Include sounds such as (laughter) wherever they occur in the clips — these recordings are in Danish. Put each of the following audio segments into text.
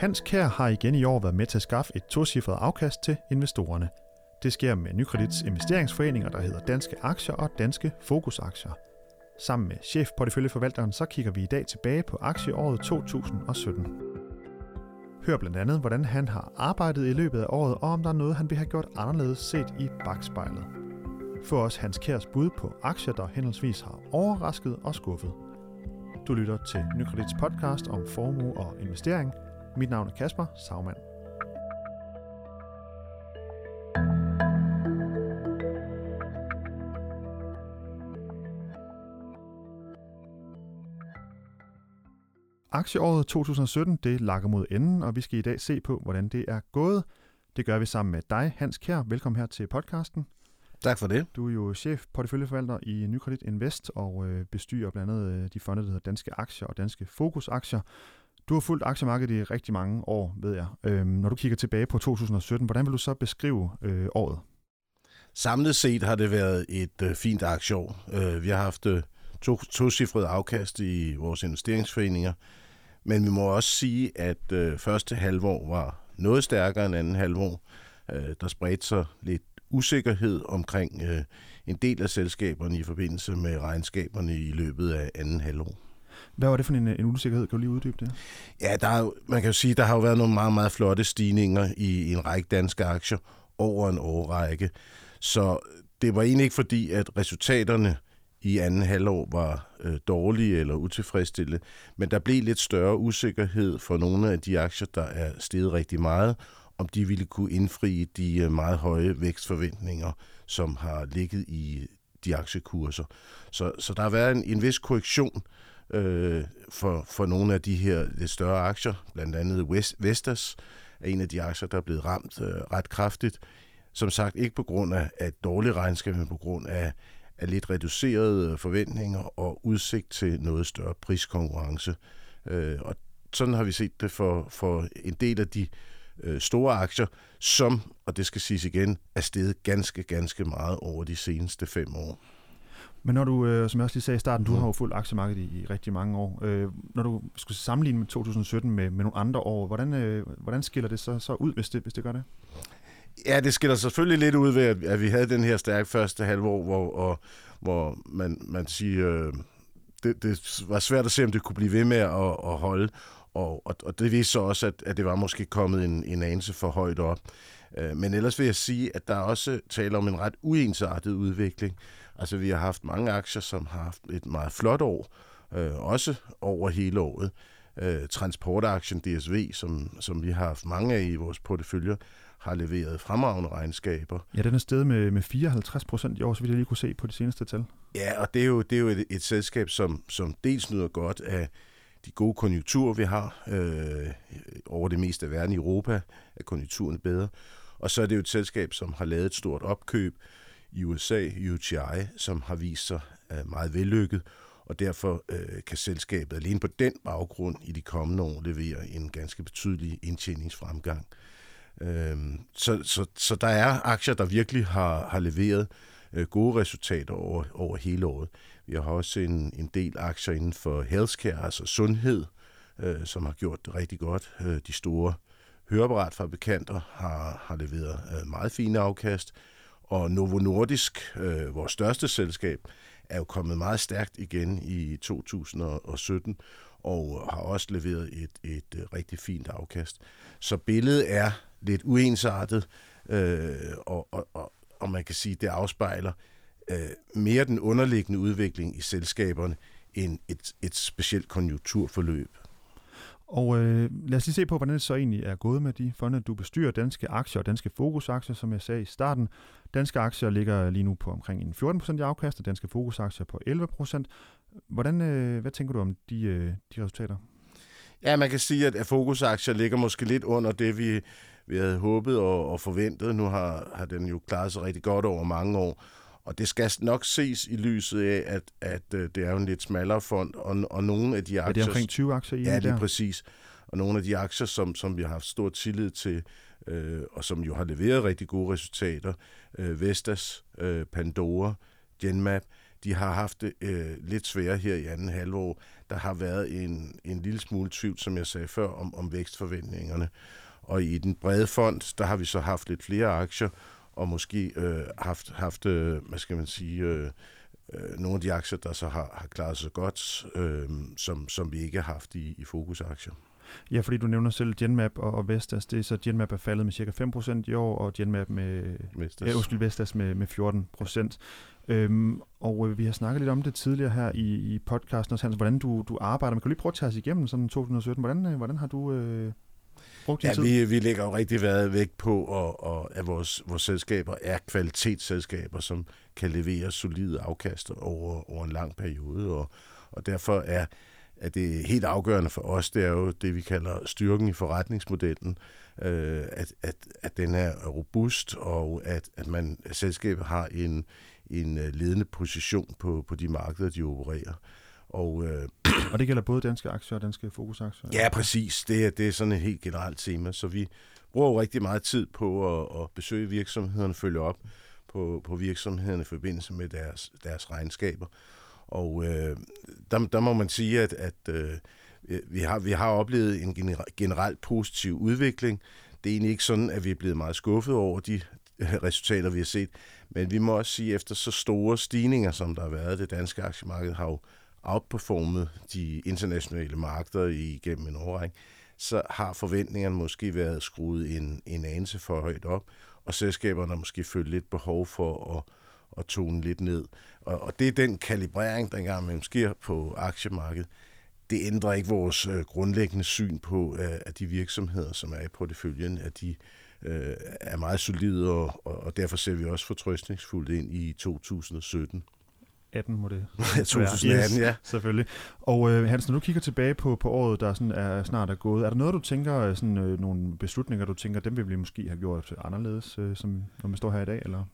Hans Kær har igen i år været med til at skaffe et tocifret afkast til investorerne. Det sker med Nykredits investeringsforeninger, der hedder Danske Aktier og Danske Fokusaktier. Sammen med chefporteføljeforvalteren så kigger vi i dag tilbage på aktieåret 2017. Hør blandt andet, hvordan han har arbejdet i løbet af året, og om der er noget, han vil have gjort anderledes set i bagspejlet. Få også Hans Kærs bud på aktier, der henholdsvis har overrasket og skuffet. Du lytter til Nykredits podcast om formue og investering. Mit navn er Kasper Sagmann. Aktieåret 2017 det lakker mod enden, og vi skal i dag se på, hvordan det er gået. Det gør vi sammen med dig, Hans Kjær. Velkommen her til podcasten. Tak for det. Du er jo chef porteføljeforvalter i Nykredit Invest og øh, bestyrer blandt andet øh, de fonde, der hedder Danske Aktier og Danske Fokusaktier. Du har fulgt aktiemarkedet i rigtig mange år, ved jeg. Øhm, når du kigger tilbage på 2017, hvordan vil du så beskrive øh, året? Samlet set har det været et øh, fint aktieår. Øh, vi har haft øh, to, to cifrede afkast i vores investeringsforeninger, men vi må også sige, at øh, første halvår var noget stærkere end anden halvår. Øh, der spredte sig lidt usikkerhed omkring øh, en del af selskaberne i forbindelse med regnskaberne i løbet af anden halvår. Hvad var det for en, en usikkerhed? Kan du lige uddybe det? Ja, der er, man kan jo sige, der har jo været nogle meget, meget flotte stigninger i, i en række danske aktier over en årrække. Så det var egentlig ikke fordi, at resultaterne i anden halvår var øh, dårlige eller utilfredsstillende, men der blev lidt større usikkerhed for nogle af de aktier, der er steget rigtig meget, om de ville kunne indfri de øh, meget høje vækstforventninger, som har ligget i de aktiekurser. Så, så der har været en, en vis korrektion øh, for, for nogle af de her lidt større aktier, blandt andet West, Vestas er en af de aktier, der er blevet ramt øh, ret kraftigt. Som sagt, ikke på grund af, af et dårligt regnskab, men på grund af, af lidt reducerede øh, forventninger og udsigt til noget større priskonkurrence. Øh, og sådan har vi set det for, for en del af de øh, store aktier, som, og det skal siges igen, er steget ganske, ganske meget over de seneste fem år. Men når du, øh, som jeg også lige sagde i starten, du har jo fulgt aktiemarkedet i, i rigtig mange år. Øh, når du skulle sammenligne med 2017 med, med nogle andre år, hvordan, øh, hvordan skiller det så, så ud, hvis det, hvis det gør det? Ja, det skiller selvfølgelig lidt ud ved, at, at vi havde den her stærke første halvår, hvor, og, hvor man, man siger, øh, det, det var svært at se, om det kunne blive ved med at, at holde. Og, og, og det viste så også, at, at det var måske kommet en, en anelse for højt op. Øh, men ellers vil jeg sige, at der er også tale om en ret uensartet udvikling. Altså vi har haft mange aktier, som har haft et meget flot år, øh, også over hele året. Øh, transportaktien DSV, som, som vi har haft mange af i vores porteføljer, har leveret fremragende regnskaber. Ja, den er steget med, med 54 procent i år, så vidt jeg lige kunne se på de seneste tal. Ja, og det er jo, det er jo et, et selskab, som, som dels nyder godt af de gode konjunkturer, vi har øh, over det meste af verden i Europa, er konjunkturen bedre. Og så er det jo et selskab, som har lavet et stort opkøb i USA, UTI, som har vist sig øh, meget vellykket, og derfor øh, kan selskabet alene på den baggrund i de kommende år levere en ganske betydelig indtjeningsfremgang. Øhm, så, så, så der er aktier, der virkelig har, har leveret øh, gode resultater over, over hele året. Vi har også en, en del aktier inden for healthcare, altså sundhed, øh, som har gjort det rigtig godt. Øh, de store høreapparatfabrikanter har, har leveret øh, meget fine afkast, og Novo Nordisk, øh, vores største selskab, er jo kommet meget stærkt igen i 2017, og har også leveret et, et, et rigtig fint afkast. Så billedet er lidt uensartet, øh, og, og, og, og man kan sige, det afspejler øh, mere den underliggende udvikling i selskaberne end et, et specielt konjunkturforløb. Og øh, lad os lige se på, hvordan det så egentlig er gået med de fonde, du bestyrer. Danske aktier og danske fokusaktier, som jeg sagde i starten. Danske aktier ligger lige nu på omkring en 14% i afkast, og danske fokusaktier på 11%. Hvordan, øh, hvad tænker du om de, øh, de resultater? Ja, man kan sige, at fokusaktier ligger måske lidt under det, vi, vi havde håbet og, og forventet. Nu har, har den jo klaret sig rigtig godt over mange år. Og det skal nok ses i lyset af, at, at øh, det er jo en lidt smallere fond, og, og nogle af de aktier... Er det omkring 20 aktier i Ja, det er præcis. Og nogle af de aktier, som, som vi har haft stor tillid til, øh, og som jo har leveret rigtig gode resultater, øh, Vestas, øh, Pandora, Genmap, de har haft det øh, lidt sværere her i anden halvår. der har været en, en lille smule tvivl, som jeg sagde før, om, om vækstforventningerne. Og i den brede fond, der har vi så haft lidt flere aktier, og måske øh, haft, haft øh, hvad skal man sige, øh, øh, nogle af de aktier, der så har, har klaret sig godt, øh, som, som vi ikke har haft i, i fokusaktier. Ja, fordi du nævner selv Genmap og, og Vestas. Det er så Genmap er faldet med cirka 5% i år, og Genmap med Vestas, ja, undskyld, Vestas med, med 14%. Øhm, og øh, vi har snakket lidt om det tidligere her i, i podcasten, Hans, hvordan du, du arbejder. Men kan du lige prøve at tage os igennem sådan 2017? Hvordan, øh, hvordan har du øh, brugt din ja, tid? Vi, vi lægger jo rigtig været vægt på, og, og at vores, vores selskaber er kvalitetsselskaber, som kan levere solide afkast over, over en lang periode. Og, og derfor er at det helt afgørende for os, det er jo det, vi kalder styrken i forretningsmodellen, øh, at, at, at den er robust, og at, at man at selskabet har en, en øh, ledende position på, på de markeder, de opererer. Og, øh, og det gælder både danske aktier og danske fokusaktier? Ja, præcis. Det er, det er sådan et helt generelt tema. Så vi bruger jo rigtig meget tid på at, at besøge virksomhederne, følge op på, på virksomhederne i forbindelse med deres, deres regnskaber. Og øh, der, der må man sige, at, at øh, vi, har, vi har oplevet en generelt positiv udvikling. Det er egentlig ikke sådan, at vi er blevet meget skuffet over de resultater, vi har set. Men vi må også sige, at efter så store stigninger, som der har været, det danske aktiemarked har jo outperformet de internationale markeder igennem en årrække, så har forventningerne måske været skruet en, en anelse for højt op, og selskaberne har måske følt lidt behov for at at tone lidt ned. Og, og det er den kalibrering, der engang imellem sker på aktiemarkedet. Det ændrer ikke vores øh, grundlæggende syn på, øh, at de virksomheder, som er i porteføljen, at de øh, er meget solide, og, og, og derfor ser vi også fortrøstningsfuldt ind i 2017. 18 må det (laughs) 2018, yes, ja. Selvfølgelig. Og øh, Hans, når du kigger tilbage på, på året, der sådan er snart er gået, er der noget, du tænker, øh, sådan, øh, nogle beslutninger, du tænker, dem vil vi måske have gjort anderledes, øh, som, når man står her i dag, eller?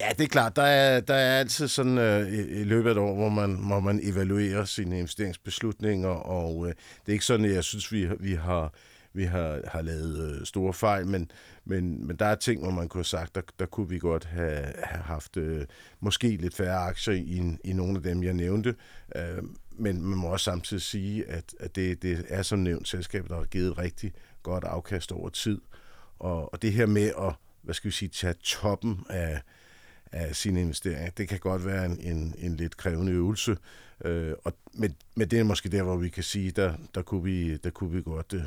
Ja, det er klart. Der er, der er altid sådan øh, i, i løbet af et år, hvor man, hvor man evaluerer sine investeringsbeslutninger, og øh, det er ikke sådan, at jeg synes, vi, vi har vi har, har lavet øh, store fejl, men, men, men der er ting, hvor man kunne have sagt, der, der kunne vi godt have, have haft øh, måske lidt færre aktier i, i nogle af dem, jeg nævnte. Øh, men man må også samtidig sige, at, at det, det er som nævnt selskabet, der har givet et rigtig godt afkast over tid. Og, og det her med at, hvad skal vi sige, tage toppen af, af sine investeringer. Det kan godt være en, en, en lidt krævende øvelse, øh, og, men, men det er måske der, hvor vi kan sige, der, der, kunne, vi, der kunne vi godt øh,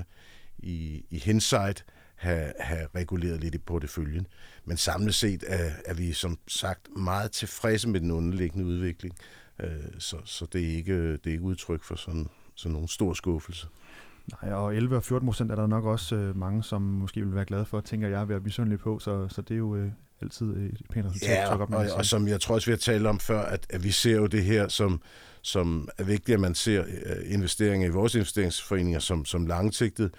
i, i hindsight have, have reguleret lidt i porteføljen. Men samlet set er, er vi som sagt meget tilfredse med den underliggende udvikling, øh, så, så det, er ikke, det er ikke udtryk for sådan, sådan nogen stor skuffelse. Nej, og 11 og 14 procent er der nok også øh, mange, som måske vil være glade for, tænker jeg, at blive søndelig på, så, så det er jo øh, altid et pænt resultat. Ja, og, og, og som jeg tror også, vi har talt om før, at, at vi ser jo det her som, som er vigtigt, at man ser øh, investeringer i vores investeringsforeninger som, som langsigtet,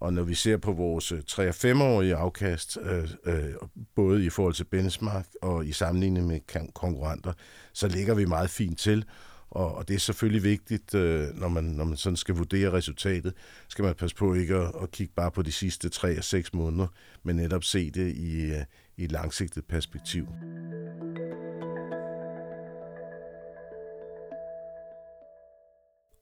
og når vi ser på vores øh, 3- og 5-årige afkast, øh, øh, både i forhold til benchmark og i sammenligning med konkurrenter, så ligger vi meget fint til. Og, og det er selvfølgelig vigtigt, øh, når, man, når man sådan skal vurdere resultatet, skal man passe på ikke at, at kigge bare på de sidste 3 og 6 måneder, men netop se det i, øh, i et langsigtet perspektiv.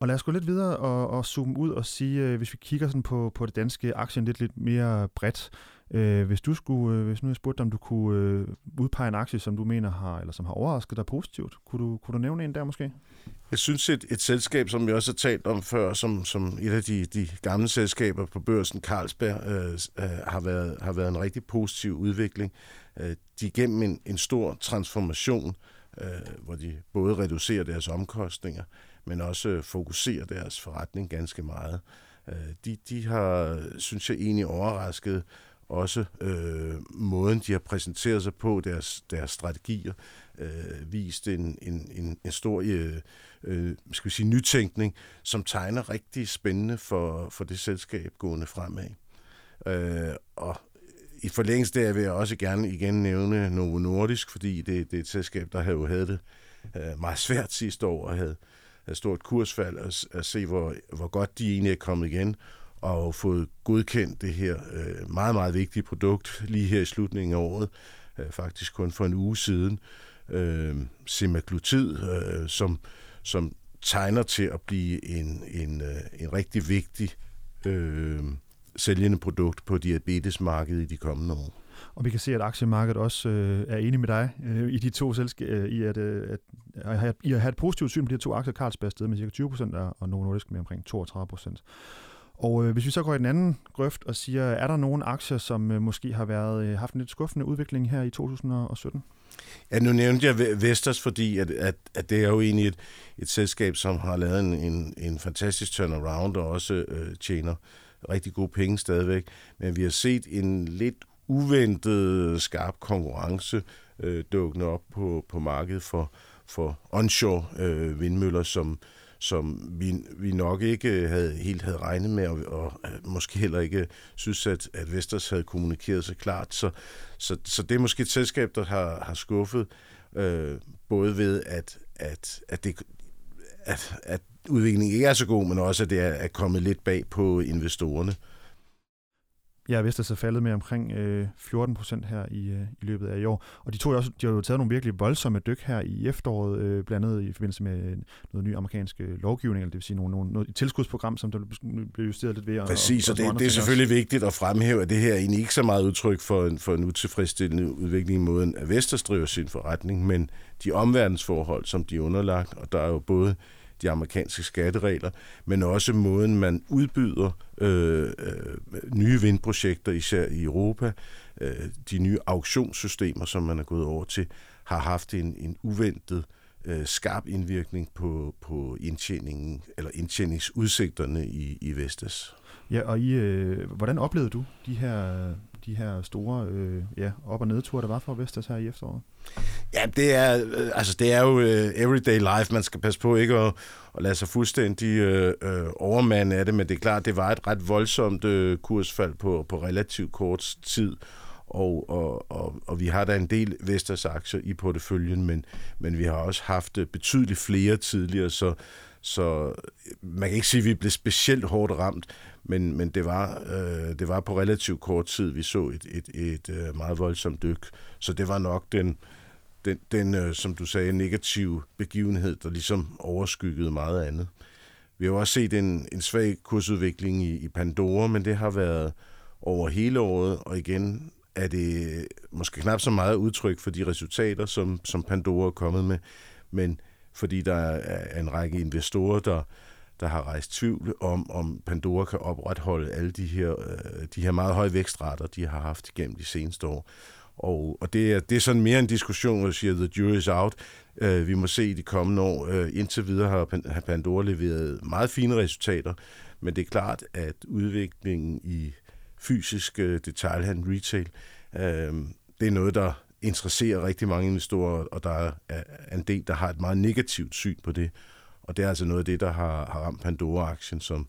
Og lad os gå lidt videre og, og zoome ud og sige, øh, hvis vi kigger sådan på, på det danske aktien lidt, lidt mere bredt. Øh, hvis du skulle, øh, hvis nu jeg spurgte dig, om du kunne øh, udpege en aktie, som du mener har, eller som har overrasket dig positivt, kunne du, kunne du nævne en der måske? Jeg synes, et, et selskab, som vi også har talt om før, som, som et af de, de gamle selskaber på børsen, Carlsberg, øh, øh, har, været, har været en rigtig positiv udvikling. Øh, de er gennem en, en stor transformation, øh, hvor de både reducerer deres omkostninger, men også øh, fokuserer deres forretning ganske meget. Øh, de, de har, synes jeg, egentlig overrasket også øh, måden, de har præsenteret sig på, deres, deres strategier, øh, vist en, en, en, en stor øh, øh, skal vi sige, nytænkning, som tegner rigtig spændende for, for det selskab gående fremad. Øh, og i forlængelse der vil jeg også gerne igen nævne Novo Nordisk, fordi det, det er et selskab, der havde jo havde det øh, meget svært sidste år og havde, havde stort kursfald at, at se, hvor, hvor godt de egentlig er kommet igen og fået godkendt det her øh, meget, meget vigtige produkt lige her i slutningen af året, øh, faktisk kun for en uge siden, øh, semaglutid, øh, som, som tegner til at blive en, en, øh, en rigtig vigtig øh, sælgende produkt på diabetesmarkedet i de kommende år. Og vi kan se, at aktiemarkedet også øh, er enig med dig øh, i de to selskaber, øh, i, at, øh, at, at, i at have et positivt syn på de her to aktier. Carlsberg sted med cirka 20% og Novo Nordisk med omkring 32%. Og øh, hvis vi så går i den anden grøft og siger, er der nogle aktier, som øh, måske har været øh, haft en lidt skuffende udvikling her i 2017? Ja, nu nævnte jeg Vestas, fordi at, at, at det er jo egentlig et, et selskab, som har lavet en, en, en fantastisk turnaround og også øh, tjener rigtig gode penge stadigvæk. Men vi har set en lidt uventet skarp konkurrence øh, dukkende op på, på markedet for, for onshore øh, vindmøller, som, som vi, vi nok ikke havde helt havde regnet med, og, og øh, måske heller ikke synes, at, at Vestas havde kommunikeret så klart. Så, så, så det er måske et selskab, der har, har skuffet, øh, både ved, at, at, at, det, at, at udviklingen ikke er så god, men også, at det er, er kommet lidt bag på investorerne. Ja, Vestas er faldet med omkring øh, 14 procent her i, øh, i løbet af i år. Og de, tog også, de har jo taget nogle virkelig voldsomme dyk her i efteråret, øh, blandt andet i forbindelse med noget ny amerikansk øh, lovgivning, eller det vil sige nogle, nogle, noget tilskudsprogram, som der blev justeret lidt ved. Og, Præcis, og, og det, det er selvfølgelig også. vigtigt at fremhæve, at det her er egentlig ikke så meget udtryk for en, for en utilfredsstillende udvikling i måden, at Vestas driver sin forretning, men de omverdensforhold, som de er underlagt, og der er jo både de amerikanske skatteregler, men også måden, man udbyder øh, øh, nye vindprojekter, især i Europa. Øh, de nye auktionssystemer, som man er gået over til, har haft en, en uventet øh, skarp indvirkning på, på indtjeningen, eller indtjeningsudsigterne i, i Vestas. Ja, og I, øh, hvordan oplevede du de her, de her store øh, ja, op- og nedture, der var for Vestas her i efteråret? Ja, det er, øh, altså, det er jo øh, everyday life. Man skal passe på ikke at, at lade sig fuldstændig uh, overmande af det, men det er klart, det var et ret voldsomt øh, kursfald på, på relativt kort tid. Og, og, og, og vi har da en del Vestas aktier i porteføljen, men, men vi har også haft øh, betydeligt flere tidligere, så, så øh, man kan ikke sige, at vi blev specielt hårdt ramt, men, men det, var, øh, det var på relativt kort tid, vi så et, et, et, et meget voldsomt dyk. Så det var nok den, den, den øh, som du sagde, negative begivenhed, der ligesom overskyggede meget andet. Vi har også set en, en svag kursudvikling i, i Pandora, men det har været over hele året, og igen er det måske knap så meget udtryk for de resultater, som, som Pandora er kommet med, men fordi der er en række investorer, der, der har rejst tvivl om, om Pandora kan opretholde alle de her, øh, de her meget høje vækstrater, de har haft gennem de seneste år. Og, og det, er, det er sådan mere en diskussion, hvor siger, the jury is out. Øh, vi må se i de kommende år. Øh, indtil videre har, har Pandora leveret meget fine resultater, men det er klart, at udviklingen i fysisk øh, detailhandel, retail, øh, det er noget, der interesserer rigtig mange investorer, og der er en del, der har et meget negativt syn på det. Og det er altså noget af det, der har, har ramt Pandora-aktien, som,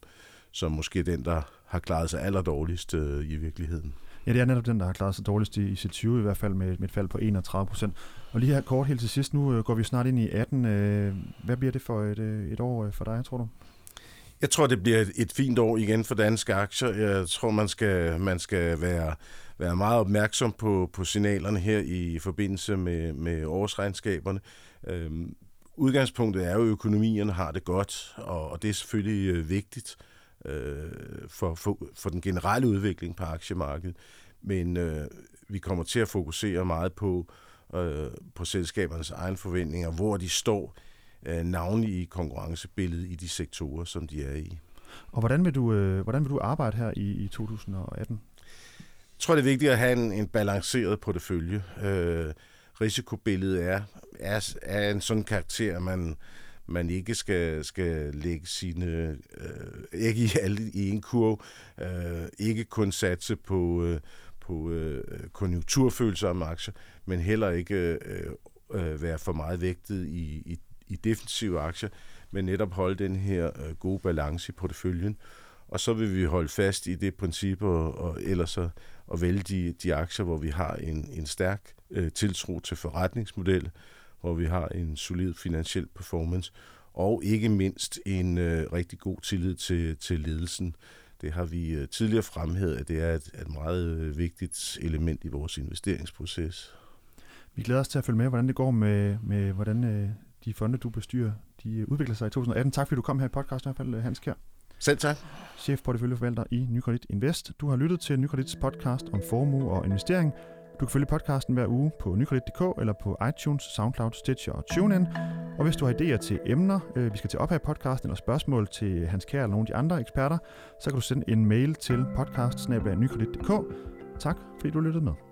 som måske den, der har klaret sig allerdårligst uh, i virkeligheden. Ja, det er netop den, der har klaret sig dårligst i, i C20, i hvert fald med, med et fald på 31 procent. Og lige her kort helt til sidst, nu øh, går vi snart ind i 18. Øh, hvad bliver det for et, øh, et år øh, for dig, tror du? Jeg tror, det bliver et, et fint år igen for danske aktier. Jeg tror, man skal, man skal være, være meget opmærksom på, på signalerne her i forbindelse med, med årsregnskaberne. Øhm, udgangspunktet er jo, at økonomierne har det godt, og, og det er selvfølgelig øh, vigtigt øh, for, for, for den generelle udvikling på aktiemarkedet. Men øh, vi kommer til at fokusere meget på, øh, på selskabernes egen forventninger, hvor de står øh, navnlig i konkurrencebilledet i de sektorer, som de er i. Og hvordan vil du, øh, hvordan vil du arbejde her i, i 2018? Jeg tror, det er vigtigt at have en, en balanceret portefølje. Øh, risikobilledet er, er, er en sådan karakter, man, man ikke skal, skal lægge sine øh, ikke i alle i en kurv, øh, ikke kun satse på, øh, på øh, konjunkturfølsomme aktier, men heller ikke øh, øh, være for meget vægtet i, i, i defensive aktier, men netop holde den her øh, gode balance i porteføljen. Og så vil vi holde fast i det princip, og, og ellers så at vælge de, de aktier, hvor vi har en, en stærk øh, tiltro til forretningsmodel, hvor vi har en solid finansiel performance, og ikke mindst en øh, rigtig god tillid til, til ledelsen. Det har vi øh, tidligere fremhævet, at det er et, et meget øh, vigtigt element i vores investeringsproces. Vi glæder os til at følge med, hvordan det går med, med hvordan øh, de fonde, du bestyrer, de udvikler sig i 2018. Tak fordi du kom her i podcast i hvert fald, øh, Hans Kjær. Selv tak. Chef porteføljeforvalter i Nykredit Invest. Du har lyttet til Nykredits podcast om formue og investering. Du kan følge podcasten hver uge på nykredit.dk eller på iTunes, SoundCloud, Stitcher og TuneIn. Og hvis du har idéer til emner, øh, vi skal til op her i podcasten, eller spørgsmål til Hans Kær eller nogle af de andre eksperter, så kan du sende en mail til podcast Tak fordi du lyttede med.